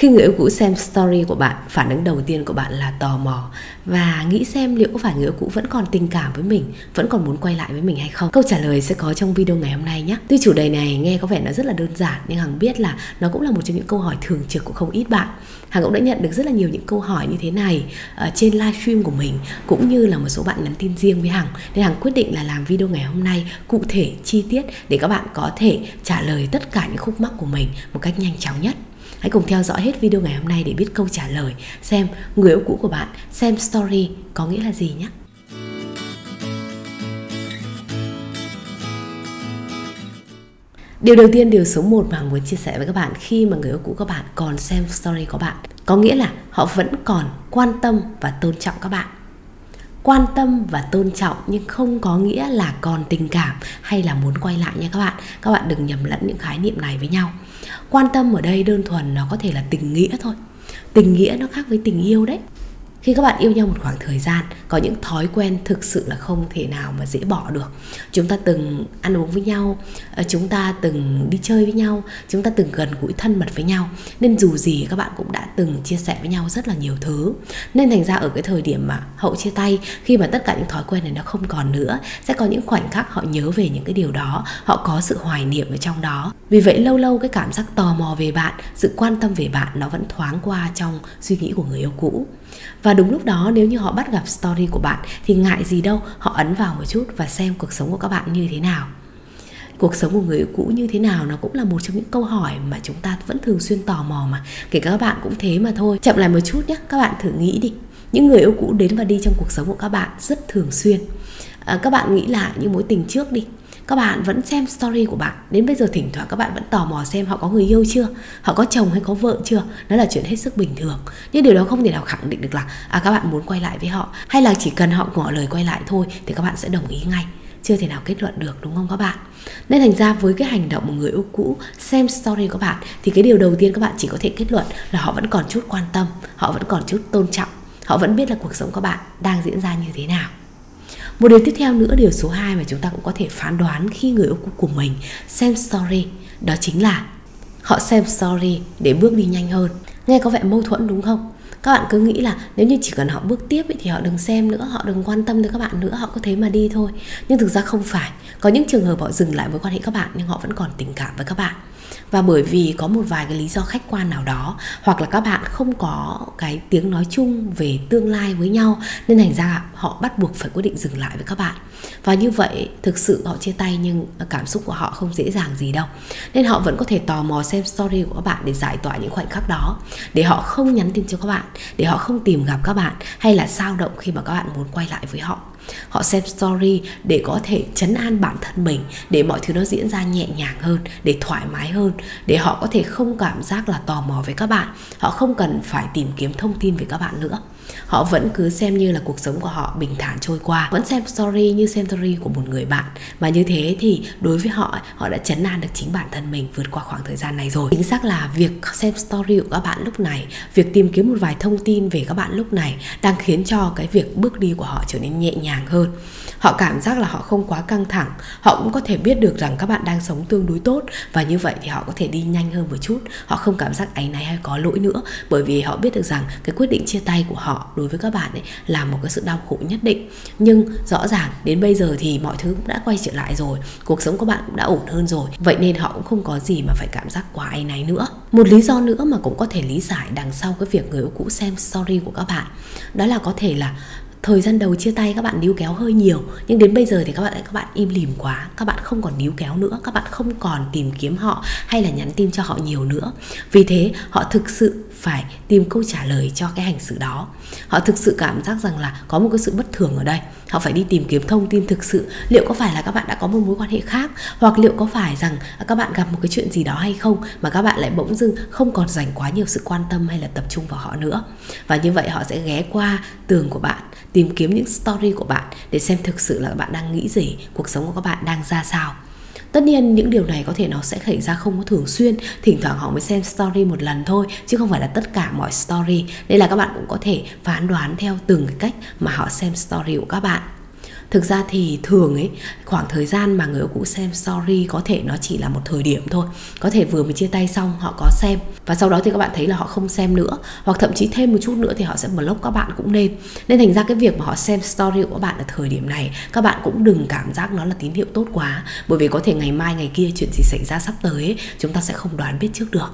Khi người yêu cũ xem story của bạn, phản ứng đầu tiên của bạn là tò mò và nghĩ xem liệu có phải người yêu cũ vẫn còn tình cảm với mình, vẫn còn muốn quay lại với mình hay không. Câu trả lời sẽ có trong video ngày hôm nay nhé. Tuy chủ đề này nghe có vẻ nó rất là đơn giản nhưng Hằng biết là nó cũng là một trong những câu hỏi thường trực của không ít bạn. Hằng cũng đã nhận được rất là nhiều những câu hỏi như thế này uh, trên livestream của mình cũng như là một số bạn nhắn tin riêng với Hằng nên Hằng quyết định là làm video ngày hôm nay cụ thể chi tiết để các bạn có thể trả lời tất cả những khúc mắc của mình một cách nhanh chóng nhất. Hãy cùng theo dõi hết video ngày hôm nay để biết câu trả lời xem người yêu cũ của bạn xem story có nghĩa là gì nhé. Điều đầu tiên, điều số 1 mà Hằng muốn chia sẻ với các bạn khi mà người yêu cũ các bạn còn xem story của bạn có nghĩa là họ vẫn còn quan tâm và tôn trọng các bạn quan tâm và tôn trọng nhưng không có nghĩa là còn tình cảm hay là muốn quay lại nha các bạn. Các bạn đừng nhầm lẫn những khái niệm này với nhau. Quan tâm ở đây đơn thuần nó có thể là tình nghĩa thôi. Tình nghĩa nó khác với tình yêu đấy khi các bạn yêu nhau một khoảng thời gian, có những thói quen thực sự là không thể nào mà dễ bỏ được. Chúng ta từng ăn uống với nhau ờ, chúng ta từng đi chơi với nhau, chúng ta từng gần gũi thân mật với nhau. Nên dù gì, các bạn cũng đã từng chia sẻ với nhau rất là nhiều thứ. Nên thành ra ở cái thời điểm mà hậu chia tay, khi mà tất cả những thói quen này nó không còn nữa, sẽ có những khoảnh khắc họ nhớ về những cái điều đó, họ có sự hoài niệm ở trong đó. Vì vậy, lâu lâu cái cảm giác tò mò về bạn, sự quan tâm về bạn nó vẫn thoáng qua trong suy nghĩ của người yêu cũ và đúng lúc đó nếu như họ bắt gặp story của bạn thì ngại gì đâu họ ấn vào một chút và xem cuộc sống của các bạn như thế nào. Cuộc sống của người yêu cũ như thế nào nó cũng là một trong những câu hỏi mà chúng ta vẫn thường xuyên tò mò mà. Kể cả các bạn cũng thế mà thôi. Chậm lại một chút nhé các bạn thử nghĩ đi. Những người yêu cũ đến và đi trong cuộc sống của các bạn rất thường xuyên. À, các bạn nghĩ lại những mối tình trước đi các bạn vẫn xem story của bạn. Đến bây giờ thỉnh thoảng các bạn vẫn tò mò xem họ có người yêu chưa, họ có chồng hay có vợ chưa. Đó là chuyện hết sức bình thường. Nhưng điều đó không thể nào khẳng định được là à các bạn muốn quay lại với họ hay là chỉ cần họ ngỏ lời quay lại thôi thì các bạn sẽ đồng ý ngay. Chưa thể nào kết luận được, đúng không các bạn? Nên thành ra với cái hành động một người yêu cũ xem story của bạn thì cái điều đầu tiên các bạn chỉ có thể kết luận là họ vẫn còn chút quan tâm, họ vẫn còn chút tôn trọng, họ vẫn biết là cuộc sống của bạn đang diễn ra như thế nào một điều tiếp theo nữa, điều số 2 mà chúng ta cũng có thể phán đoán khi người yêu cũ của mình xem story đó chính là họ xem story để bước đi nhanh hơn. Nghe có vẻ mâu thuẫn đúng không? Các bạn cứ nghĩ là nếu như chỉ cần họ bước tiếp ấy, thì họ đừng xem nữa, họ đừng quan tâm tới các bạn nữa, họ có thế mà đi thôi. Nhưng thực ra không phải. Có những trường hợp họ dừng lại mối quan hệ các bạn nhưng họ vẫn còn tình cảm với các bạn và bởi vì có một vài cái lý do khách quan nào đó, hoặc là các bạn không có cái tiếng nói chung về tương lai với nhau, nên thành ra họ bắt buộc phải quyết định dừng lại với các bạn. Và như vậy, thực sự họ chia tay nhưng cảm xúc của họ không dễ dàng gì đâu. Nên họ vẫn có thể tò mò xem story của các bạn để giải tỏa những khoảnh khắc đó, để họ không nhắn tin cho các bạn, để họ không tìm gặp các bạn, hay là sao động khi mà các bạn muốn quay lại với họ họ xem story để có thể chấn an bản thân mình, để mọi thứ nó diễn ra nhẹ nhàng hơn, để thoải mái hơn, để họ có thể không cảm giác là tò mò với các bạn. Họ không cần phải tìm kiếm thông tin về các bạn nữa. Họ vẫn cứ xem như là cuộc sống của họ bình thản trôi qua. Vẫn xem story như xem story của một người bạn. Mà như thế thì đối với họ họ đã chấn an được chính bản thân mình vượt qua khoảng thời gian này rồi. Chính xác là việc xem story của các bạn lúc này, việc tìm kiếm một vài thông tin về các bạn lúc này đang khiến cho cái việc bước đi của họ trở nên nhẹ nhàng hơn. Họ cảm giác là họ không quá căng thẳng. Họ cũng có thể biết được rằng các bạn đang sống tương đối tốt và như vậy thì họ có thể đi nhanh hơn một chút. Họ không cảm giác áy náy hay có lỗi nữa bởi vì họ biết được rằng cái quyết định chia tay của họ đối với các bạn ấy là một cái sự đau khổ nhất định. Nhưng rõ ràng đến bây giờ thì mọi thứ cũng đã quay trở lại rồi, cuộc sống của bạn cũng đã ổn hơn rồi. Vậy nên họ cũng không có gì mà phải cảm giác quá áy náy nữa. Một lý do nữa mà cũng có thể lý giải đằng sau cái việc người yêu cũ xem story của các bạn, đó là có thể là thời gian đầu chia tay các bạn níu kéo hơi nhiều, nhưng đến bây giờ thì các bạn các bạn im lìm quá. Các bạn không còn níu kéo nữa, các bạn không còn tìm kiếm họ hay là nhắn tin cho họ nhiều nữa. Vì thế, họ thực sự phải tìm câu trả lời cho cái hành xử đó. Họ thực sự cảm giác rằng là có một cái sự bất thường ở đây. Họ phải đi tìm kiếm thông tin thực sự. Liệu có phải là các bạn đã có một mối quan hệ khác? Hoặc liệu có phải rằng à, các bạn gặp một cái chuyện gì đó hay không mà các bạn lại bỗng dưng không còn dành quá nhiều sự quan tâm hay là tập trung vào họ nữa? Và như vậy họ sẽ ghé qua tường của bạn, tìm tìm kiếm những story của bạn để xem thực sự là bạn đang nghĩ gì, cuộc sống của các bạn đang ra sao. Tất nhiên, những điều này có thể nó sẽ xảy ra không có thường xuyên, thỉnh thoảng họ mới xem story một lần thôi, chứ không phải là tất cả mọi story. Nên là các bạn cũng có thể phán đoán theo từng cái cách mà họ xem story của các bạn thực ra thì thường ấy khoảng thời gian mà người yêu cũ xem story có thể nó chỉ là một thời điểm thôi. Có thể vừa mới chia tay xong họ có xem và sau đó thì các bạn thấy là họ không xem nữa hoặc thậm chí thêm một chút nữa thì họ sẽ block các bạn cũng nên. Nên thành ra cái việc mà họ xem story của các bạn ở thời điểm này các bạn cũng đừng cảm giác nó là tín hiệu tốt quá. Bởi vì có thể ngày mai ngày kia chuyện gì xảy ra sắp tới ấy, chúng ta sẽ không đoán biết trước được.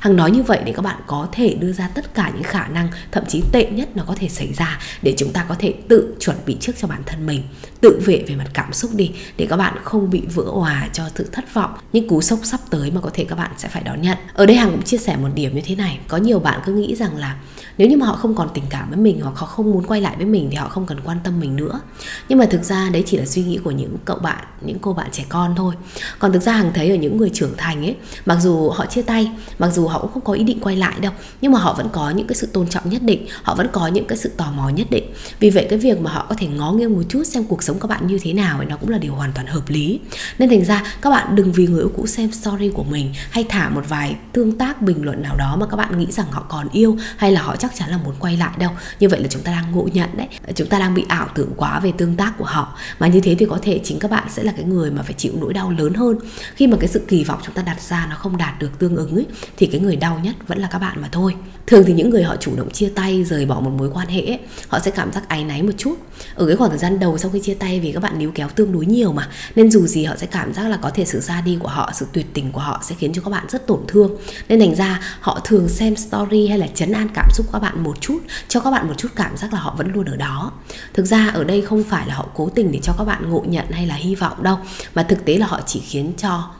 Hằng nói như vậy để các bạn có thể đưa ra tất cả những khả năng thậm chí tệ nhất nó có thể xảy ra để chúng ta có thể tự chuẩn bị trước cho bản thân mình, tự vệ về mặt cảm xúc đi để các bạn không bị vỡ hòa cho sự thất vọng, những cú sốc sắp tới mà có thể các bạn sẽ phải đón nhận. Ở đây Hằng cũng chia sẻ một điểm như thế này, có nhiều bạn cứ nghĩ rằng là nếu như mà họ không còn tình cảm với mình hoặc họ không muốn quay lại với mình thì họ không cần quan tâm mình nữa. Nhưng mà thực ra đấy chỉ là suy nghĩ của những cậu bạn, những cô bạn trẻ con thôi. Còn thực ra hằng thấy ở những người trưởng thành ấy, mặc dù họ chia tay, mặc dù họ cũng không có ý định quay lại đâu, nhưng mà họ vẫn có những cái sự tôn trọng nhất định, họ vẫn có những cái sự tò mò nhất định. Vì vậy cái việc mà họ có thể ngó nghiêng một chút xem cuộc sống các bạn như thế nào ấy, nó cũng là điều hoàn toàn hợp lý. Nên thành ra các bạn đừng vì người yêu cũ xem story của mình hay thả một vài tương tác bình luận nào đó mà các bạn nghĩ rằng họ còn yêu hay là họ chắc chắc chắn là muốn quay lại đâu. Như vậy là chúng ta đang ngộ nhận đấy. Chúng ta đang bị ảo tưởng quá về tương tác của họ. Mà như thế thì có thể chính các bạn sẽ là cái người mà phải chịu nỗi đau lớn hơn. Khi mà cái sự kỳ vọng chúng ta đặt ra nó không đạt được tương ứng ấy thì cái người đau nhất vẫn là các bạn mà thôi. Thường thì những người họ chủ động chia tay rời bỏ một mối quan hệ ấy, họ sẽ cảm giác áy náy một chút. Ở cái khoảng thời gian đầu sau khi chia tay vì các bạn níu kéo tương đối nhiều mà nên dù gì họ sẽ cảm giác là có thể sự ra đi của họ sự tuyệt tình của họ sẽ khiến cho các bạn rất tổn thương. Nên thành ra họ thường xem story hay là chấn an cảm xúc các bạn một chút, cho các bạn một chút cảm giác là họ vẫn luôn ở đó. Thực ra ở đây không phải là họ cố tình để cho các bạn ngộ nhận hay là hy vọng đâu, mà thực tế là họ chỉ khiến cho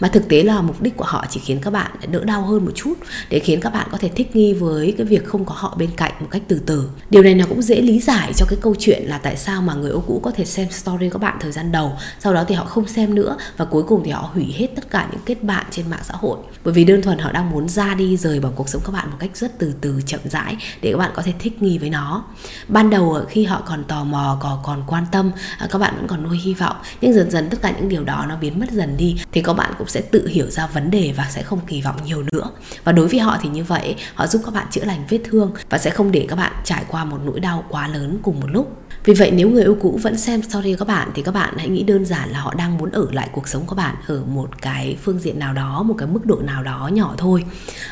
mà thực tế là mục đích của họ chỉ khiến các bạn đỡ đau hơn một chút, để khiến các bạn có thể thích nghi với cái việc không có họ bên cạnh một cách từ từ. Điều này nó cũng dễ lý giải cho cái câu chuyện là tại sao mà người yêu cũ có thể xem story các bạn thời gian đầu, sau đó thì họ không xem nữa và cuối cùng thì họ hủy hết tất cả những kết bạn trên mạng xã hội. Bởi vì đơn thuần họ đang muốn ra đi, rời bỏ cuộc sống các bạn một cách rất từ từ, chậm rãi để các bạn có thể thích nghi với nó. Ban đầu ờ, khi họ còn tò mò, còn còn quan tâm ờ, các bạn vẫn còn nuôi hy vọng. Nhưng dần dần tất cả những điều đó nó biến mất dần đi. Thì các bạn cũng sẽ tự hiểu ra vấn đề và sẽ không kỳ vọng nhiều nữa. Và đối với họ thì như vậy họ giúp các bạn chữa lành vết thương và sẽ không để các bạn trải qua một nỗi đau quá lớn cùng một lúc. Vì vậy nếu người yêu cũ vẫn xem story các bạn thì các bạn hãy nghĩ đơn giản là họ đang muốn ở lại cuộc sống của bạn ở một cái phương diện nào đó, một cái mức độ nào đó nhỏ thôi.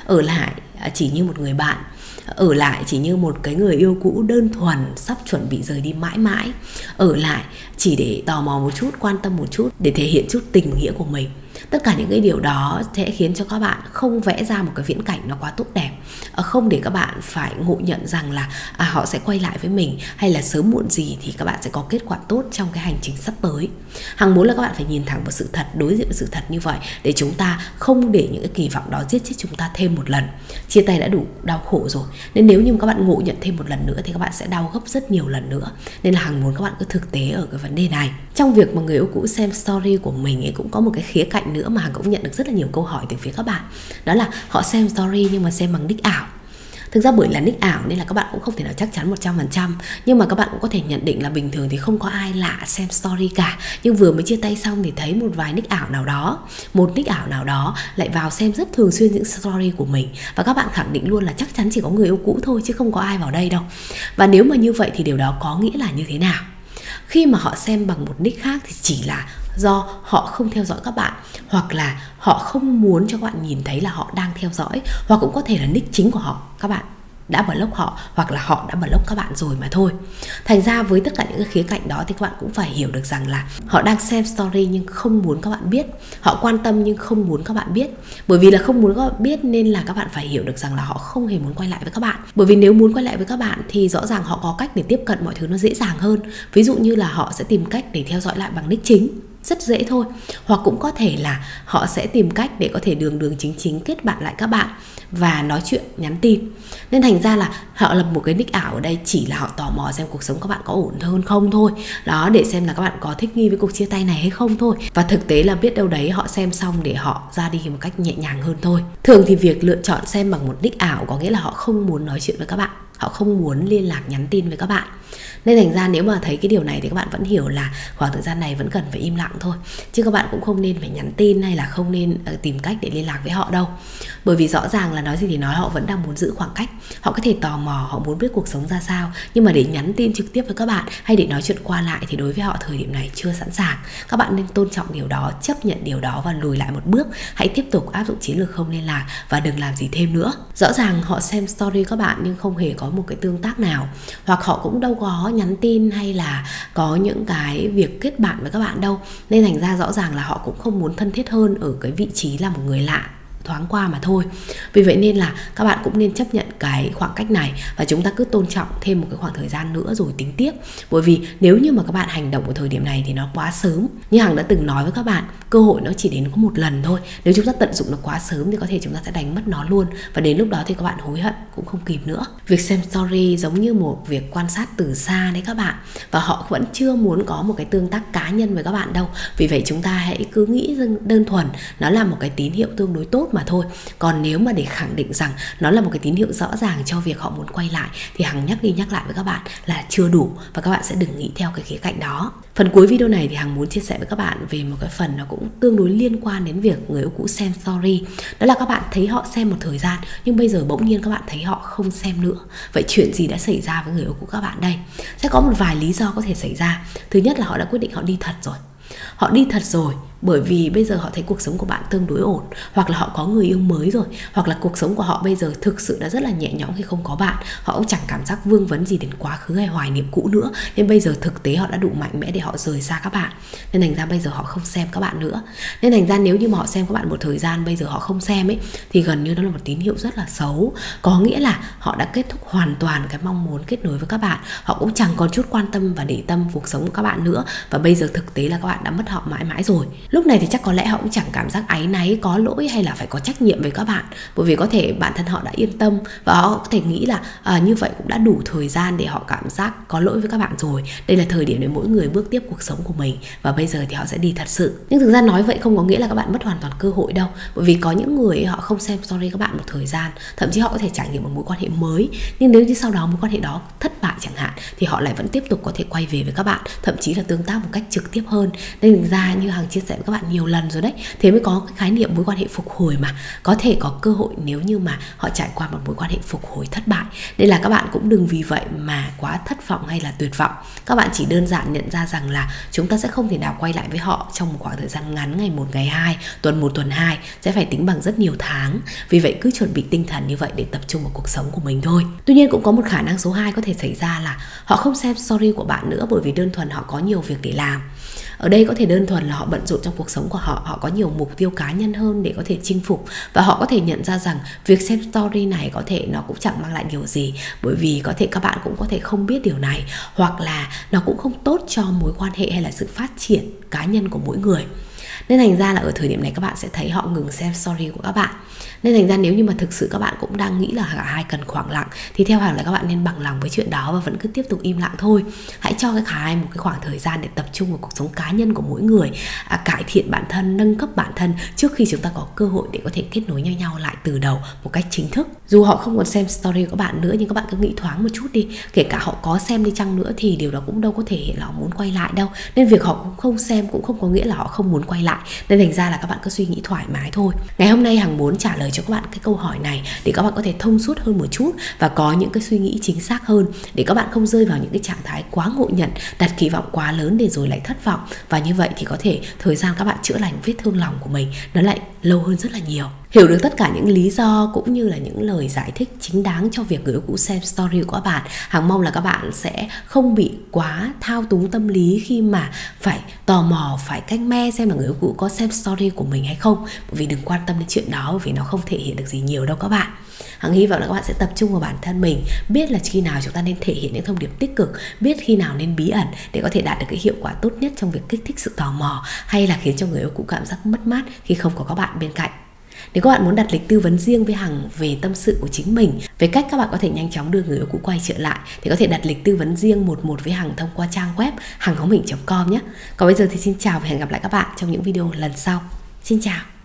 Ở lại à, chỉ như một người bạn. Ở lại chỉ như một cái người yêu cũ đơn thuần sắp chuẩn bị rời đi mãi mãi. Ở lại chỉ để tò mò một chút quan tâm một chút để thể hiện chút tình nghĩa của mình tất cả những cái điều đó sẽ khiến cho các bạn không vẽ ra một cái viễn cảnh nó quá tốt đẹp. Ờ, không để các bạn phải ngộ nhận rằng là à, họ sẽ quay lại với mình hay là sớm muộn gì thì các bạn sẽ có kết quả tốt trong cái hành trình sắp tới. Hằng muốn là các bạn phải nhìn thẳng vào sự thật đối diện với sự thật như vậy để chúng ta không để những cái kỳ vọng đó giết chết chúng ta thêm một lần. Chia tay đã đủ đau khổ rồi. Nên nếu như các bạn ngộ nhận thêm một lần nữa thì các bạn sẽ đau gấp rất nhiều lần nữa. Nên là hằng muốn các bạn cứ thực tế ở cái vấn đề này. Trong việc mà người yêu cũ xem story của mình ấy cũng có một cái khía cạnh nữa mà hằng cũng nhận được rất là nhiều câu hỏi từ phía các bạn. Đó là họ xem story nhưng mà xem bằng nick ảo. Thực ra bởi là nick ảo nên là các bạn cũng không thể nào chắc chắn 100% Nhưng mà các bạn cũng có thể nhận định là bình thường thì không có ai lạ xem story cả. Nhưng vừa mới chia tay xong thì thấy một vài nick ảo nào đó, Một nick ảo nào đó lại vào xem rất thường xuyên những story của mình. Và các bạn khẳng định luôn là chắc chắn chỉ có người yêu cũ thôi chứ không có ai vào đây đâu. Và nếu mà như vậy thì điều đó có nghĩa là như thế nào? Khi mà họ xem bằng một nick khác thì chỉ là do họ không theo dõi các bạn, hoặc là họ không muốn cho các bạn nhìn thấy là họ đang theo dõi, hoặc cũng có thể là nick chính của họ, các bạn đã block họ, hoặc là họ đã block các bạn rồi mà thôi. Thành ra với tất cả những cái khía cạnh đó thì các bạn cũng phải hiểu được rằng là họ đang xem story nhưng không muốn các bạn biết. Họ quan tâm nhưng không muốn các bạn biết. Bởi vì là không muốn các bạn biết nên là các bạn phải hiểu được rằng là họ không hề muốn quay lại với các bạn. Bởi vì nếu muốn quay lại với các bạn thì rõ ràng họ có cách để tiếp cận mọi thứ nó dễ dàng hơn. Ví dụ như là họ sẽ tìm cách để theo dõi lại bằng nick chính rất dễ thôi. Hoặc cũng có thể là họ sẽ tìm cách để có thể đường đường chính chính kết bạn lại các bạn và nói chuyện, nhắn tin. Nên thành ra là họ lập một cái nick ảo ở đây chỉ là họ tò mò xem cuộc sống các bạn có ổn hơn không thôi. Đó, để xem là các bạn có thích nghi với cuộc chia tay này hay không thôi. Và thực tế là biết đâu đấy họ xem xong để họ ra đi một cách nhẹ nhàng hơn thôi. Thường thì việc lựa chọn xem bằng một nick ảo có nghĩa là họ không muốn nói chuyện với các bạn họ không muốn liên lạc nhắn tin với các bạn. Nên thành ra nếu mà thấy cái điều này thì các bạn vẫn hiểu là khoảng thời gian này vẫn cần phải im lặng thôi. Chứ các bạn cũng không nên phải nhắn tin hay là không nên ờ, tìm cách để liên lạc với họ đâu. Bởi vì rõ ràng là nói gì thì nói, họ vẫn đang muốn giữ khoảng cách. Họ có thể tò mò, họ muốn biết cuộc sống ra sao. Nhưng mà để nhắn tin trực tiếp với các bạn hay để nói chuyện qua lại thì đối với họ thời điểm này chưa sẵn sàng. Các bạn nên tôn trọng điều đó, chấp nhận điều đó và lùi lại một bước. Hãy tiếp tục áp dụng chiến lược không liên lạc và đừng làm gì thêm nữa. Rõ ràng họ xem story các bạn nhưng không hề có một cái tương tác nào. Hoặc họ cũng đâu có nhắn tin hay là có những cái việc kết bạn với các bạn đâu. Nên thành ra rõ ràng là họ cũng không muốn thân thiết hơn ở cái vị trí là một người lạ thoáng qua mà thôi. Vì vậy nên là các bạn cũng nên chấp nhận cái khoảng cách này và chúng ta cứ tôn trọng thêm một cái khoảng thời gian nữa rồi tính tiếp. Bởi vì nếu như mà các bạn hành động ở thời điểm này thì nó quá sớm. Như hằng đã từng nói với các bạn, cơ hội nó chỉ đến có một lần thôi. Nếu chúng ta tận dụng nó quá sớm thì có thể chúng ta sẽ đánh mất nó luôn. Và đến lúc đó thì các bạn hối hận cũng không kịp nữa. Việc xem story giống như một việc quan sát từ xa đấy các bạn. Và họ vẫn chưa muốn có một cái tương tác cá nhân với các bạn đâu. Vì vậy chúng ta hãy cứ nghĩ đơn thuần, nó là một cái tín hiệu tương đối tốt mà thôi. Còn nếu mà để khẳng định rằng nó là một cái tín hiệu rõ ràng cho việc họ muốn quay lại, thì hằng nhắc đi nhắc lại với các bạn là chưa đủ và các bạn sẽ đừng nghĩ theo cái khía cạnh đó. Phần cuối video này thì hằng muốn chia sẻ với các bạn về một cái phần nó cũng tương đối liên quan đến việc người yêu cũ xem story. Đó là các bạn thấy họ xem một thời gian, nhưng bây giờ bỗng nhiên các bạn thấy họ không xem nữa. Vậy chuyện gì đã xảy ra với người yêu cũ các bạn đây? Sẽ có một vài lý do có thể xảy ra. Thứ nhất là họ đã quyết định họ đi thật rồi. Họ đi thật rồi bởi vì bây giờ họ thấy cuộc sống của bạn tương đối ổn, hoặc là họ có người yêu mới rồi, hoặc là cuộc sống của họ bây giờ thực sự đã rất là nhẹ nhõm khi không có bạn, họ cũng chẳng cảm giác vương vấn gì đến quá khứ hay hoài niệm cũ nữa. Nên bây giờ thực tế họ đã đủ mạnh mẽ để họ rời xa các bạn. Nên thành ra bây giờ họ không xem các bạn nữa. Nên thành ra nếu như mà họ xem các bạn một thời gian bây giờ họ không xem ấy, thì gần như đó là một tín hiệu rất là xấu. Có nghĩa là họ đã kết thúc hoàn toàn cái mong muốn kết nối với các bạn. Họ cũng chẳng còn chút quan tâm và để tâm cuộc sống của các bạn nữa. Và bây giờ thực tế là các bạn đã mất họ mãi mãi rồi lúc này thì chắc có lẽ họ cũng chẳng cảm giác áy náy có lỗi hay là phải có trách nhiệm với các bạn. Bởi vì có thể bản thân họ đã yên tâm và họ có thể nghĩ là à, như vậy cũng đã đủ thời gian để họ cảm giác có lỗi với các bạn rồi. Đây là thời điểm để mỗi người bước tiếp cuộc sống của mình và bây giờ thì họ sẽ đi thật sự. Nhưng thực ra nói vậy không có nghĩa là các bạn mất hoàn toàn cơ hội đâu. Bởi vì có những người họ không xem story các bạn một thời gian thậm chí họ có thể trải nghiệm một mối quan hệ mới. Nhưng nếu như sau đó mối quan hệ đó thất bại chẳng hạn thì họ lại vẫn tiếp tục có thể quay về với các bạn thậm chí là tương tác một cách trực tiếp hơn. Nên thực ra như hàng chia sẻ với các bạn nhiều lần rồi đấy. Thế mới có cái khái niệm mối quan hệ phục hồi mà. Có thể có cơ hội nếu như mà họ trải qua một mối quan hệ phục hồi thất bại. Nên là các bạn cũng đừng vì vậy mà quá thất vọng hay là tuyệt vọng. Các bạn chỉ đơn giản nhận ra rằng là chúng ta sẽ không thể nào quay lại với họ trong một khoảng thời gian ngắn, ngày một, ngày hai, tuần một, tuần hai. Sẽ phải tính bằng rất nhiều tháng. Vì vậy cứ chuẩn bị tinh thần như vậy để tập trung vào cuộc sống của mình thôi. Tuy nhiên cũng có một khả năng số 2 có thể xảy ra là họ không xem story của bạn nữa bởi vì đơn thuần họ có nhiều việc để làm ở đây có thể đơn thuần là họ bận rộn trong cuộc sống của họ họ có nhiều mục tiêu cá nhân hơn để có thể chinh phục. Và họ có thể nhận ra rằng việc xem story này có thể nó cũng chẳng mang lại điều gì, bởi vì có thể các bạn cũng có thể không biết điều này, hoặc là nó cũng không tốt cho mối quan hệ hay là sự phát triển cá nhân của mỗi người. Nên thành ra là ở thời điểm này các bạn sẽ thấy họ ngừng xem story của các bạn nên thành ra nếu như mà thực sự các bạn cũng đang nghĩ là cả hai cần khoảng lặng thì theo hàng là các bạn nên bằng lòng với chuyện đó và vẫn cứ tiếp tục im lặng thôi. Hãy cho cái cả hai một cái khoảng thời gian để tập trung vào cuộc sống cá nhân của mỗi người à, cải thiện bản thân nâng cấp bản thân trước khi chúng ta có cơ hội để có thể kết nối nhau nhau lại từ đầu một cách chính thức. Dù họ không còn xem story của các bạn nữa nhưng các bạn cứ nghĩ thoáng một chút đi. Kể cả họ có xem đi chăng nữa thì điều đó cũng đâu có thể hiện là họ muốn quay lại đâu. Nên việc họ cũng không xem cũng không có nghĩa là họ không muốn quay lại. Nên thành ra là các bạn cứ suy nghĩ thoải mái thôi. Ngày hôm nay hằng muốn trả lời cho các bạn cái câu hỏi này để các bạn có thể thông suốt hơn một chút và có những cái suy nghĩ chính xác hơn để các bạn không rơi vào những cái trạng thái quá ngộ nhận, đặt kỳ vọng quá lớn để rồi lại thất vọng. Và như vậy thì có thể thời gian các bạn chữa lành vết thương lòng của mình nó lại lâu hơn rất là nhiều hiểu được tất cả những lý do cũng như là những lời giải thích chính đáng cho việc người cũ xem story của các bạn, hằng mong là các bạn sẽ không bị quá thao túng tâm lý khi mà phải tò mò, phải canh me xem là người yêu cũ có xem story của mình hay không. Vì đừng quan tâm đến chuyện đó vì nó không thể hiện được gì nhiều đâu các bạn. Hằng hy vọng là các bạn sẽ tập trung vào bản thân mình, Biết là khi nào chúng ta nên thể hiện những thông điệp tích cực, Biết khi nào nên bí ẩn Để có thể đạt được cái hiệu quả tốt nhất trong việc kích thích sự tò mò, Hay là khiến cho người yêu cũ cảm giác mất mát khi không có các bạn bên cạnh nếu các bạn muốn đặt lịch tư vấn riêng với Hằng về tâm sự của chính mình, về cách các bạn có thể nhanh chóng đưa người yêu cũ quay trở lại thì có thể đặt lịch tư vấn riêng một một với Hằng thông qua trang web hằng com nhé. Còn bây giờ thì xin chào và hẹn gặp lại các bạn trong những video lần sau. Xin chào.